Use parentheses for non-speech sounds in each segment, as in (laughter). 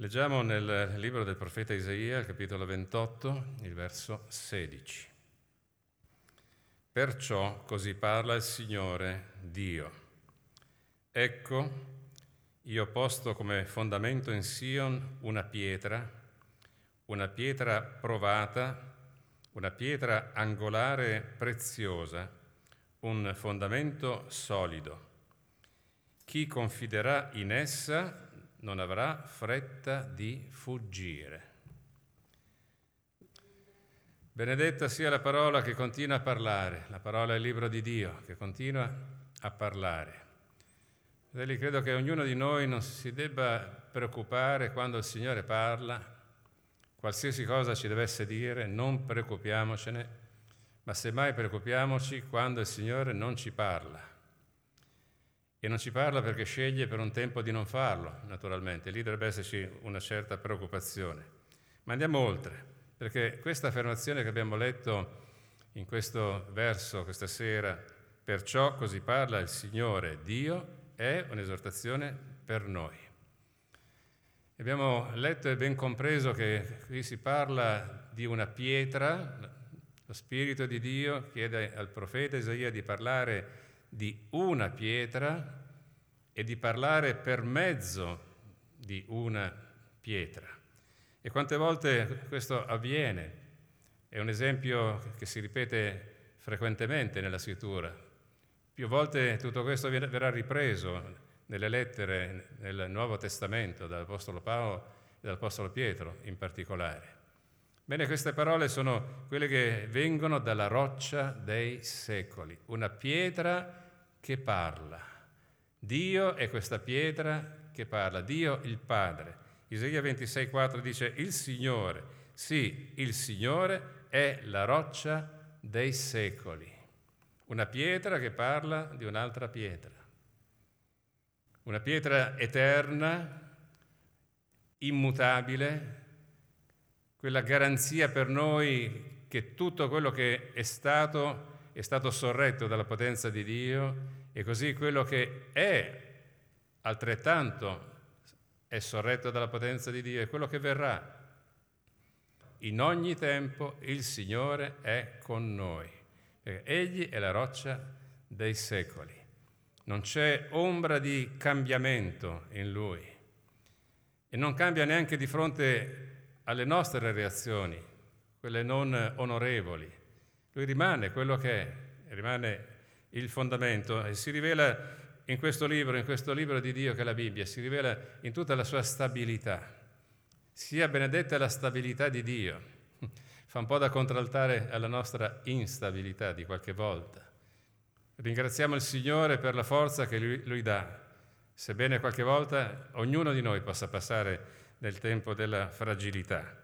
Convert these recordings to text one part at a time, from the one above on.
Leggiamo nel libro del profeta Isaia, capitolo 28, il verso 16. Perciò così parla il Signore Dio. Ecco, io ho posto come fondamento in Sion una pietra, una pietra provata, una pietra angolare preziosa, un fondamento solido. Chi confiderà in essa non avrà fretta di fuggire. Benedetta sia la parola che continua a parlare, la parola è il libro di Dio che continua a parlare. Fratelli, credo che ognuno di noi non si debba preoccupare quando il Signore parla, qualsiasi cosa ci dovesse dire, non preoccupiamocene, ma semmai preoccupiamoci quando il Signore non ci parla e non ci parla perché sceglie per un tempo di non farlo, naturalmente. Lì dovrebbe esserci una certa preoccupazione. Ma andiamo oltre, perché questa affermazione che abbiamo letto in questo verso questa sera, perciò così parla il Signore Dio, è un'esortazione per noi. Abbiamo letto e ben compreso che qui si parla di una pietra, lo Spirito di Dio chiede al profeta Isaia di parlare di una pietra e di parlare per mezzo di una pietra. E quante volte questo avviene? È un esempio che si ripete frequentemente nella scrittura. Più volte tutto questo verrà ripreso nelle lettere nel Nuovo Testamento dall'Apostolo Paolo e dall'Apostolo Pietro in particolare. Bene, queste parole sono quelle che vengono dalla roccia dei secoli, una pietra che parla. Dio è questa pietra che parla, Dio il Padre. Isaia 26,4 dice il Signore, sì, il Signore è la roccia dei secoli. Una pietra che parla di un'altra pietra. Una pietra eterna, immutabile, quella garanzia per noi che tutto quello che è stato è stato sorretto dalla potenza di Dio e così quello che è altrettanto è sorretto dalla potenza di Dio e quello che verrà. In ogni tempo il Signore è con noi, Egli è la roccia dei secoli. Non c'è ombra di cambiamento in Lui e non cambia neanche di fronte alle nostre reazioni, quelle non onorevoli. Lui rimane quello che è, rimane il fondamento e si rivela in questo libro, in questo libro di Dio che è la Bibbia, si rivela in tutta la sua stabilità. Sia benedetta la stabilità di Dio. Fa un po' da contraltare alla nostra instabilità di qualche volta. Ringraziamo il Signore per la forza che lui, lui dà, sebbene qualche volta ognuno di noi possa passare nel tempo della fragilità.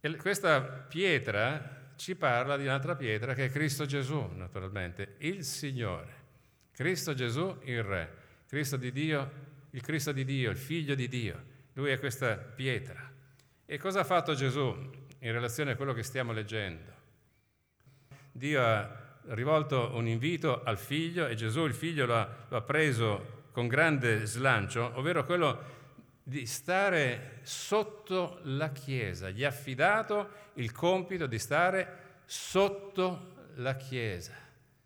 E questa pietra ci parla di un'altra pietra che è Cristo Gesù, naturalmente, il Signore. Cristo Gesù, il Re. Cristo di Dio, il Cristo di Dio, il Figlio di Dio. Lui è questa pietra. E cosa ha fatto Gesù in relazione a quello che stiamo leggendo? Dio ha rivolto un invito al figlio e Gesù il figlio lo ha, lo ha preso con grande slancio, ovvero quello di stare sotto la Chiesa, gli ha affidato il compito di stare sotto la Chiesa.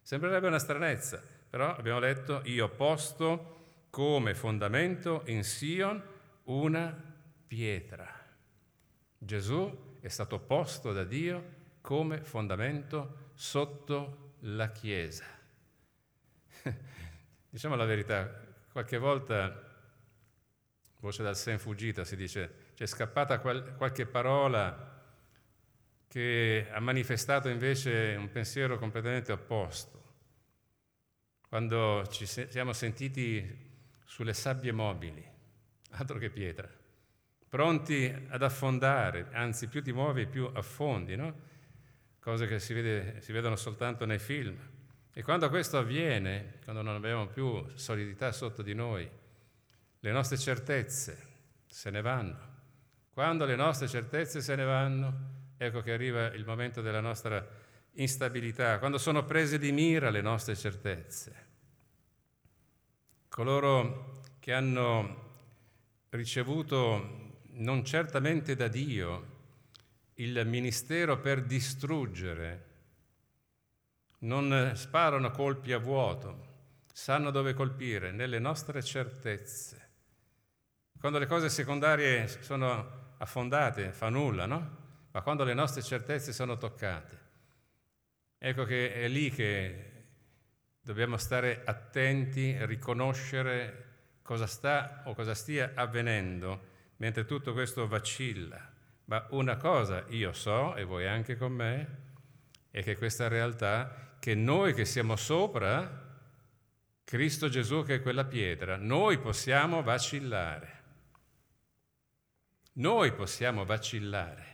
Sembrerebbe una stranezza, però abbiamo letto, io ho posto come fondamento in Sion una pietra. Gesù è stato posto da Dio come fondamento sotto la Chiesa. (laughs) diciamo la verità, qualche volta voce dal sen fuggita, si dice, c'è scappata qual- qualche parola che ha manifestato invece un pensiero completamente opposto. Quando ci siamo sentiti sulle sabbie mobili, altro che pietra, pronti ad affondare, anzi più ti muovi più affondi, no? cose che si, vede, si vedono soltanto nei film. E quando questo avviene, quando non abbiamo più solidità sotto di noi, le nostre certezze se ne vanno. Quando le nostre certezze se ne vanno, ecco che arriva il momento della nostra instabilità, quando sono prese di mira le nostre certezze. Coloro che hanno ricevuto non certamente da Dio, il ministero per distruggere. Non sparano colpi a vuoto, sanno dove colpire, nelle nostre certezze. Quando le cose secondarie sono affondate, fa nulla, no? Ma quando le nostre certezze sono toccate, ecco che è lì che dobbiamo stare attenti, riconoscere cosa sta o cosa stia avvenendo mentre tutto questo vacilla. Ma una cosa io so, e voi anche con me, è che questa realtà, che noi che siamo sopra, Cristo Gesù che è quella pietra, noi possiamo vacillare. Noi possiamo vacillare,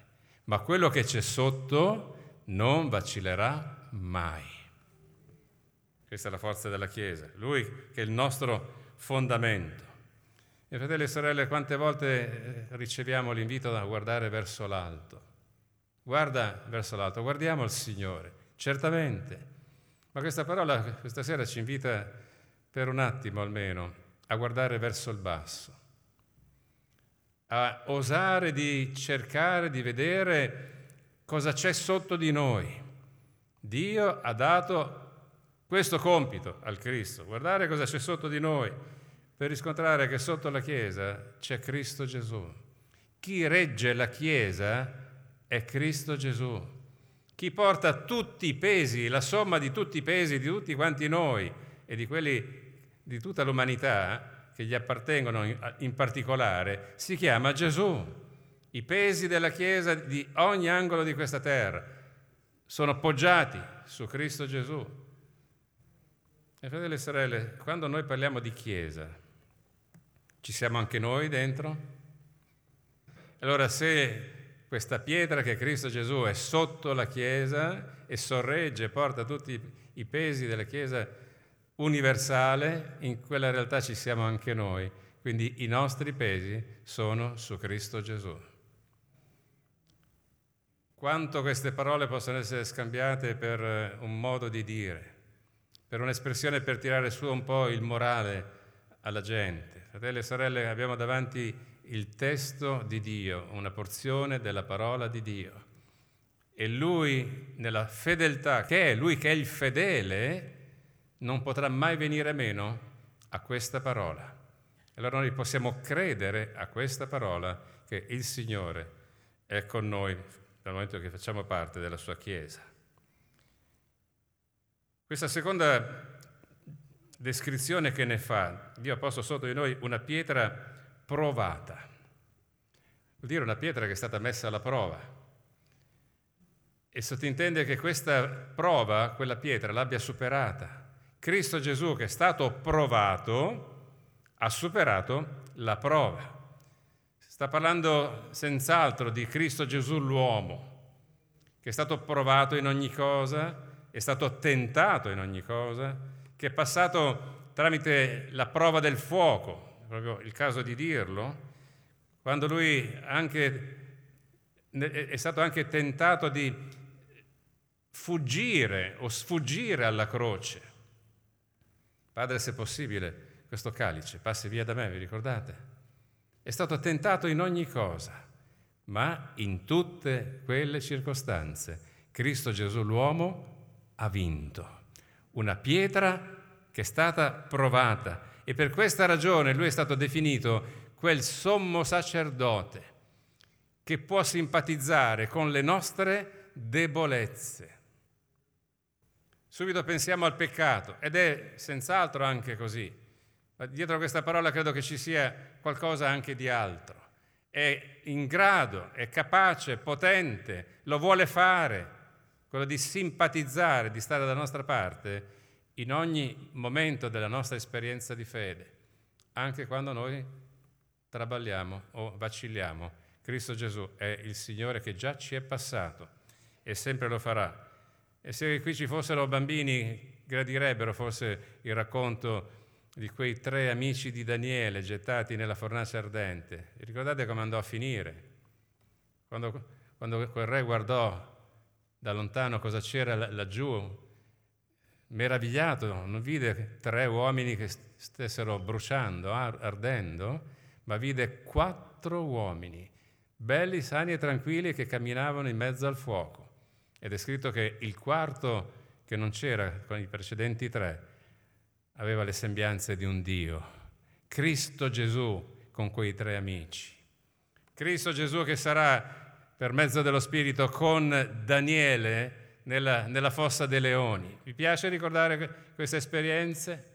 ma quello che c'è sotto non vacillerà mai. Questa è la forza della Chiesa, lui che è il nostro fondamento. E fratelli e sorelle, quante volte eh, riceviamo l'invito a guardare verso l'alto? Guarda verso l'alto, guardiamo il Signore, certamente. Ma questa parola questa sera ci invita per un attimo almeno a guardare verso il basso, a osare di cercare di vedere cosa c'è sotto di noi. Dio ha dato questo compito al Cristo, guardare cosa c'è sotto di noi per riscontrare che sotto la Chiesa c'è Cristo Gesù. Chi regge la Chiesa è Cristo Gesù. Chi porta tutti i pesi, la somma di tutti i pesi di tutti quanti noi e di quelli di tutta l'umanità che gli appartengono in particolare, si chiama Gesù. I pesi della Chiesa di ogni angolo di questa terra sono appoggiati su Cristo Gesù. E fratelli e sorelle, quando noi parliamo di Chiesa, ci siamo anche noi dentro? Allora se questa pietra che Cristo Gesù è sotto la Chiesa e sorregge, porta tutti i pesi della Chiesa universale, in quella realtà ci siamo anche noi. Quindi i nostri pesi sono su Cristo Gesù. Quanto queste parole possono essere scambiate per un modo di dire, per un'espressione per tirare su un po' il morale alla gente. Fratelli e sorelle, abbiamo davanti il testo di Dio, una porzione della parola di Dio. E lui, nella fedeltà, che è lui che è il fedele, non potrà mai venire meno a questa parola. Allora noi possiamo credere a questa parola che il Signore è con noi dal momento che facciamo parte della sua Chiesa. Questa seconda descrizione che ne fa. Dio ha posto sotto di noi una pietra provata. Vuol dire una pietra che è stata messa alla prova. E sottintende che questa prova, quella pietra, l'abbia superata. Cristo Gesù, che è stato provato, ha superato la prova. Sta parlando senz'altro di Cristo Gesù l'uomo, che è stato provato in ogni cosa, è stato tentato in ogni cosa, che è passato tramite la prova del fuoco, proprio il caso di dirlo, quando lui anche, è stato anche tentato di fuggire o sfuggire alla croce. Padre, se possibile, questo calice passi via da me, vi ricordate? È stato tentato in ogni cosa, ma in tutte quelle circostanze Cristo Gesù l'uomo ha vinto una pietra che è stata provata e per questa ragione lui è stato definito quel sommo sacerdote che può simpatizzare con le nostre debolezze. Subito pensiamo al peccato ed è senz'altro anche così, ma dietro questa parola credo che ci sia qualcosa anche di altro. È in grado, è capace, potente, lo vuole fare quello di simpatizzare, di stare dalla nostra parte in ogni momento della nostra esperienza di fede, anche quando noi traballiamo o vacilliamo. Cristo Gesù è il Signore che già ci è passato e sempre lo farà. E se qui ci fossero bambini, gradirebbero forse il racconto di quei tre amici di Daniele gettati nella fornace ardente. ricordate come andò a finire? Quando, quando quel re guardò da lontano cosa c'era laggiù, meravigliato, non vide tre uomini che stessero bruciando, ardendo, ma vide quattro uomini belli, sani e tranquilli che camminavano in mezzo al fuoco. Ed è scritto che il quarto, che non c'era con i precedenti tre, aveva le sembianze di un Dio. Cristo Gesù con quei tre amici. Cristo Gesù che sarà per mezzo dello Spirito con Daniele nella, nella fossa dei leoni. Vi piace ricordare queste esperienze?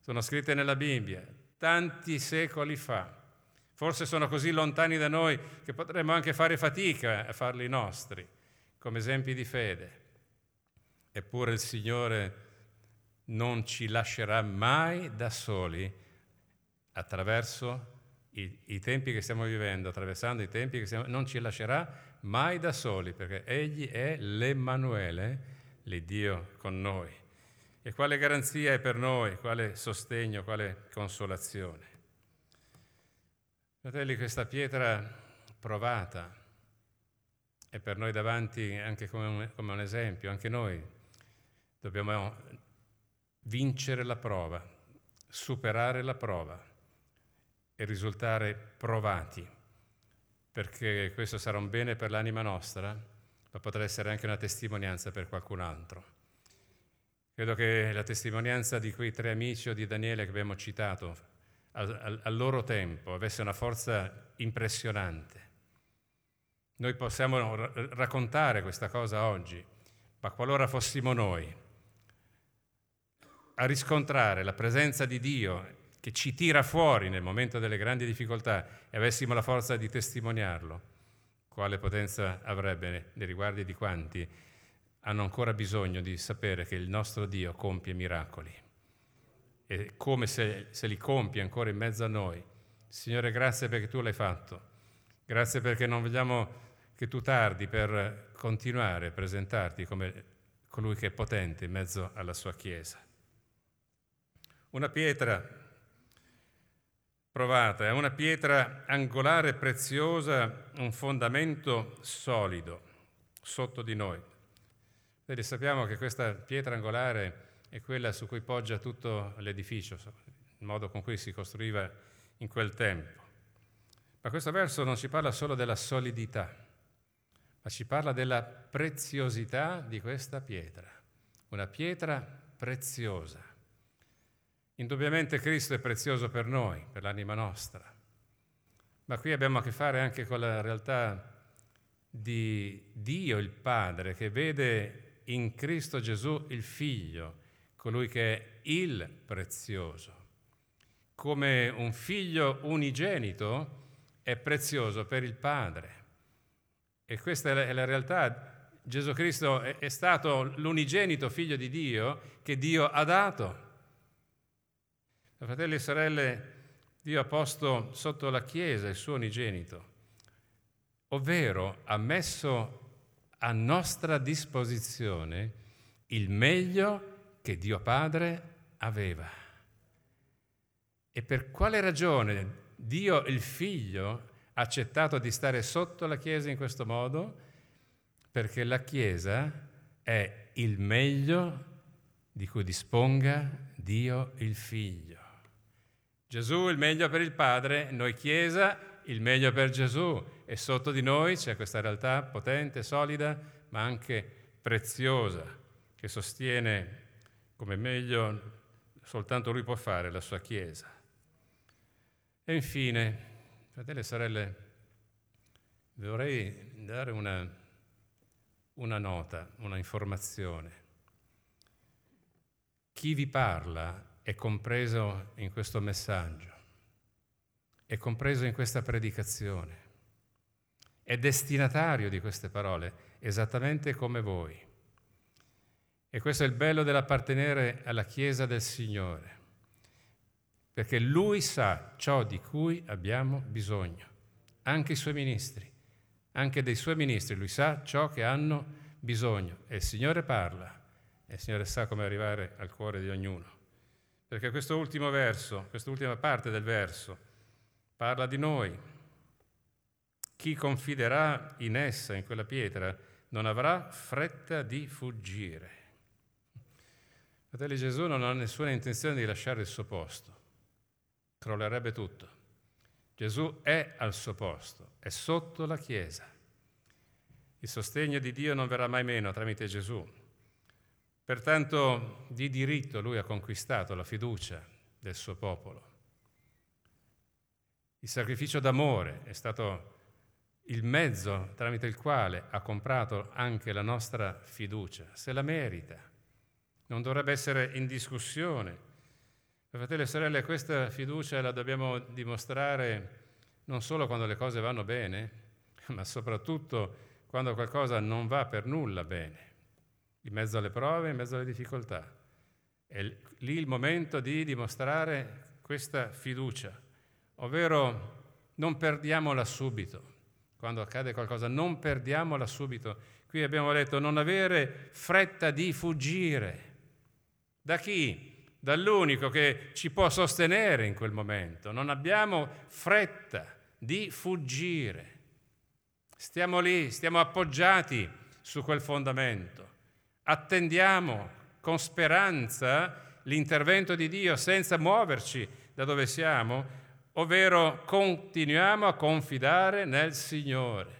Sono scritte nella Bibbia, tanti secoli fa. Forse sono così lontani da noi che potremmo anche fare fatica a farli nostri, come esempi di fede. Eppure il Signore non ci lascerà mai da soli attraverso i, i, tempi che stiamo vivendo, attraversando i tempi che stiamo, non ci lascerà mai da soli, perché Egli è l'Emmanuele, l'Iddio con noi. E quale garanzia è per noi, quale sostegno, quale consolazione. Fratelli, questa pietra provata è per noi davanti anche come un, come un esempio, anche noi dobbiamo vincere la prova, superare la prova e risultare provati, perché questo sarà un bene per l'anima nostra, ma potrà essere anche una testimonianza per qualcun altro. Credo che la testimonianza di quei tre amici o di Daniele che abbiamo citato al, al, al loro tempo avesse una forza impressionante. Noi possiamo raccontare questa cosa oggi, ma qualora fossimo noi a riscontrare la presenza di Dio che ci tira fuori nel momento delle grandi difficoltà e avessimo la forza di testimoniarlo, quale potenza avrebbe nei riguardi di quanti hanno ancora bisogno di sapere che il nostro Dio compie miracoli e come se, se li compie ancora in mezzo a noi. Signore, grazie perché tu l'hai fatto. Grazie perché non vogliamo che tu tardi per continuare a presentarti come colui che è potente in mezzo alla sua Chiesa. Una pietra provata, è una pietra angolare preziosa, un fondamento solido sotto di noi. Vedi, sappiamo che questa pietra angolare è quella su cui poggia tutto l'edificio, il modo con cui si costruiva in quel tempo. Ma questo verso non ci parla solo della solidità, ma ci parla della preziosità di questa pietra, una pietra preziosa. Indubbiamente Cristo è prezioso per noi, per l'anima nostra, ma qui abbiamo a che fare anche con la realtà di Dio il Padre che vede in Cristo Gesù il Figlio, colui che è il prezioso. Come un figlio unigenito è prezioso per il Padre. E questa è la, realtà. Gesù Cristo è stato l'unigenito figlio di Dio che Dio ha dato. Fratelli e sorelle, Dio ha posto sotto la Chiesa il suo unigenito, ovvero ha messo a nostra disposizione il meglio che Dio Padre aveva. E per quale ragione Dio il Figlio accettato di stare sotto la Chiesa in questo modo? Perché la Chiesa è il meglio di cui disponga Dio il Figlio. Gesù il meglio per il Padre, noi Chiesa il meglio per Gesù e sotto di noi c'è questa realtà potente, solida, ma anche preziosa, che sostiene come meglio soltanto Lui può fare la sua Chiesa. E infine, fratelli e sorelle, vorrei dare una, una nota, una informazione. Chi vi parla è compreso in questo messaggio, è compreso in questa predicazione, è destinatario di queste parole, esattamente come voi. E questo è il bello dell'appartenere alla Chiesa del Signore, perché Lui sa ciò di cui abbiamo bisogno, anche i Suoi ministri, anche dei Suoi ministri, Lui sa ciò che hanno bisogno e il Signore parla e il Signore sa come arrivare al cuore di ognuno. Perché questo ultimo verso, quest'ultima parte del verso, parla di noi. Chi confiderà in essa, in quella pietra, non avrà fretta di fuggire. Fratelli Gesù non ha nessuna intenzione di lasciare il suo posto, crollerebbe tutto. Gesù è al suo posto è sotto la Chiesa. Il sostegno di Dio non verrà mai meno tramite Gesù. Pertanto di diritto lui ha conquistato la fiducia del suo popolo. Il sacrificio d'amore è stato il mezzo tramite il quale ha comprato anche la nostra fiducia. Se la merita, non dovrebbe essere in discussione. Fratelli e sorelle, questa fiducia la dobbiamo dimostrare non solo quando le cose vanno bene, (laughs) ma soprattutto quando qualcosa non va per nulla bene, in mezzo alle prove, in mezzo alle difficoltà. È lì il momento di dimostrare questa fiducia, ovvero non perdiamola subito. Quando accade qualcosa, non perdiamola subito. Qui abbiamo letto non avere fretta di fuggire. Da chi? Dall'unico che ci può sostenere in quel momento. Non abbiamo fretta di fuggire. Stiamo lì, stiamo appoggiati su quel fondamento. Attendiamo con speranza l'intervento di Dio senza muoverci da dove siamo, ovvero continuiamo a confidare nel Signore.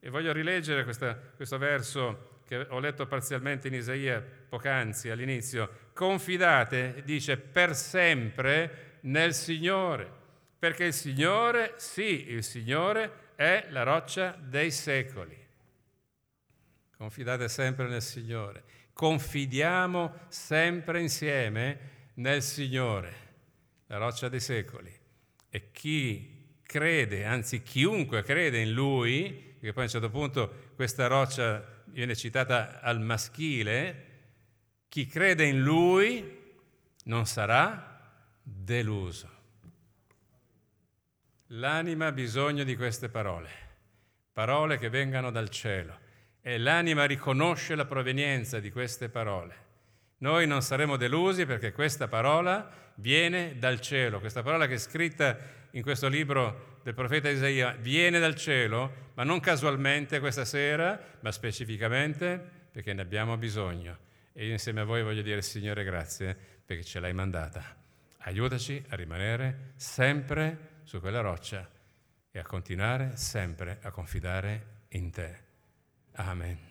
E voglio rileggere questa, questo verso che ho letto parzialmente in Isaia poc'anzi all'inizio. Confidate, dice, per sempre nel Signore perché il Signore, sì, il Signore è la roccia dei secoli. Confidate sempre nel Signore. Confidiamo sempre insieme nel Signore, la roccia dei secoli. E chi crede, anzi chiunque crede in Lui, perché poi a un certo punto questa roccia viene citata al maschile, chi crede in Lui non sarà deluso. L'anima ha bisogno di queste parole, parole che vengano dal cielo e l'anima riconosce la provenienza di queste parole. Noi non saremo delusi perché questa parola viene dal cielo, questa parola che è scritta in questo libro del profeta Isaia viene dal cielo, ma non casualmente questa sera, ma specificamente perché ne abbiamo bisogno. E io insieme a voi voglio dire Signore grazie perché ce l'hai mandata. Aiutaci a rimanere sempre su quella roccia e a continuare sempre a confidare in te. Amen.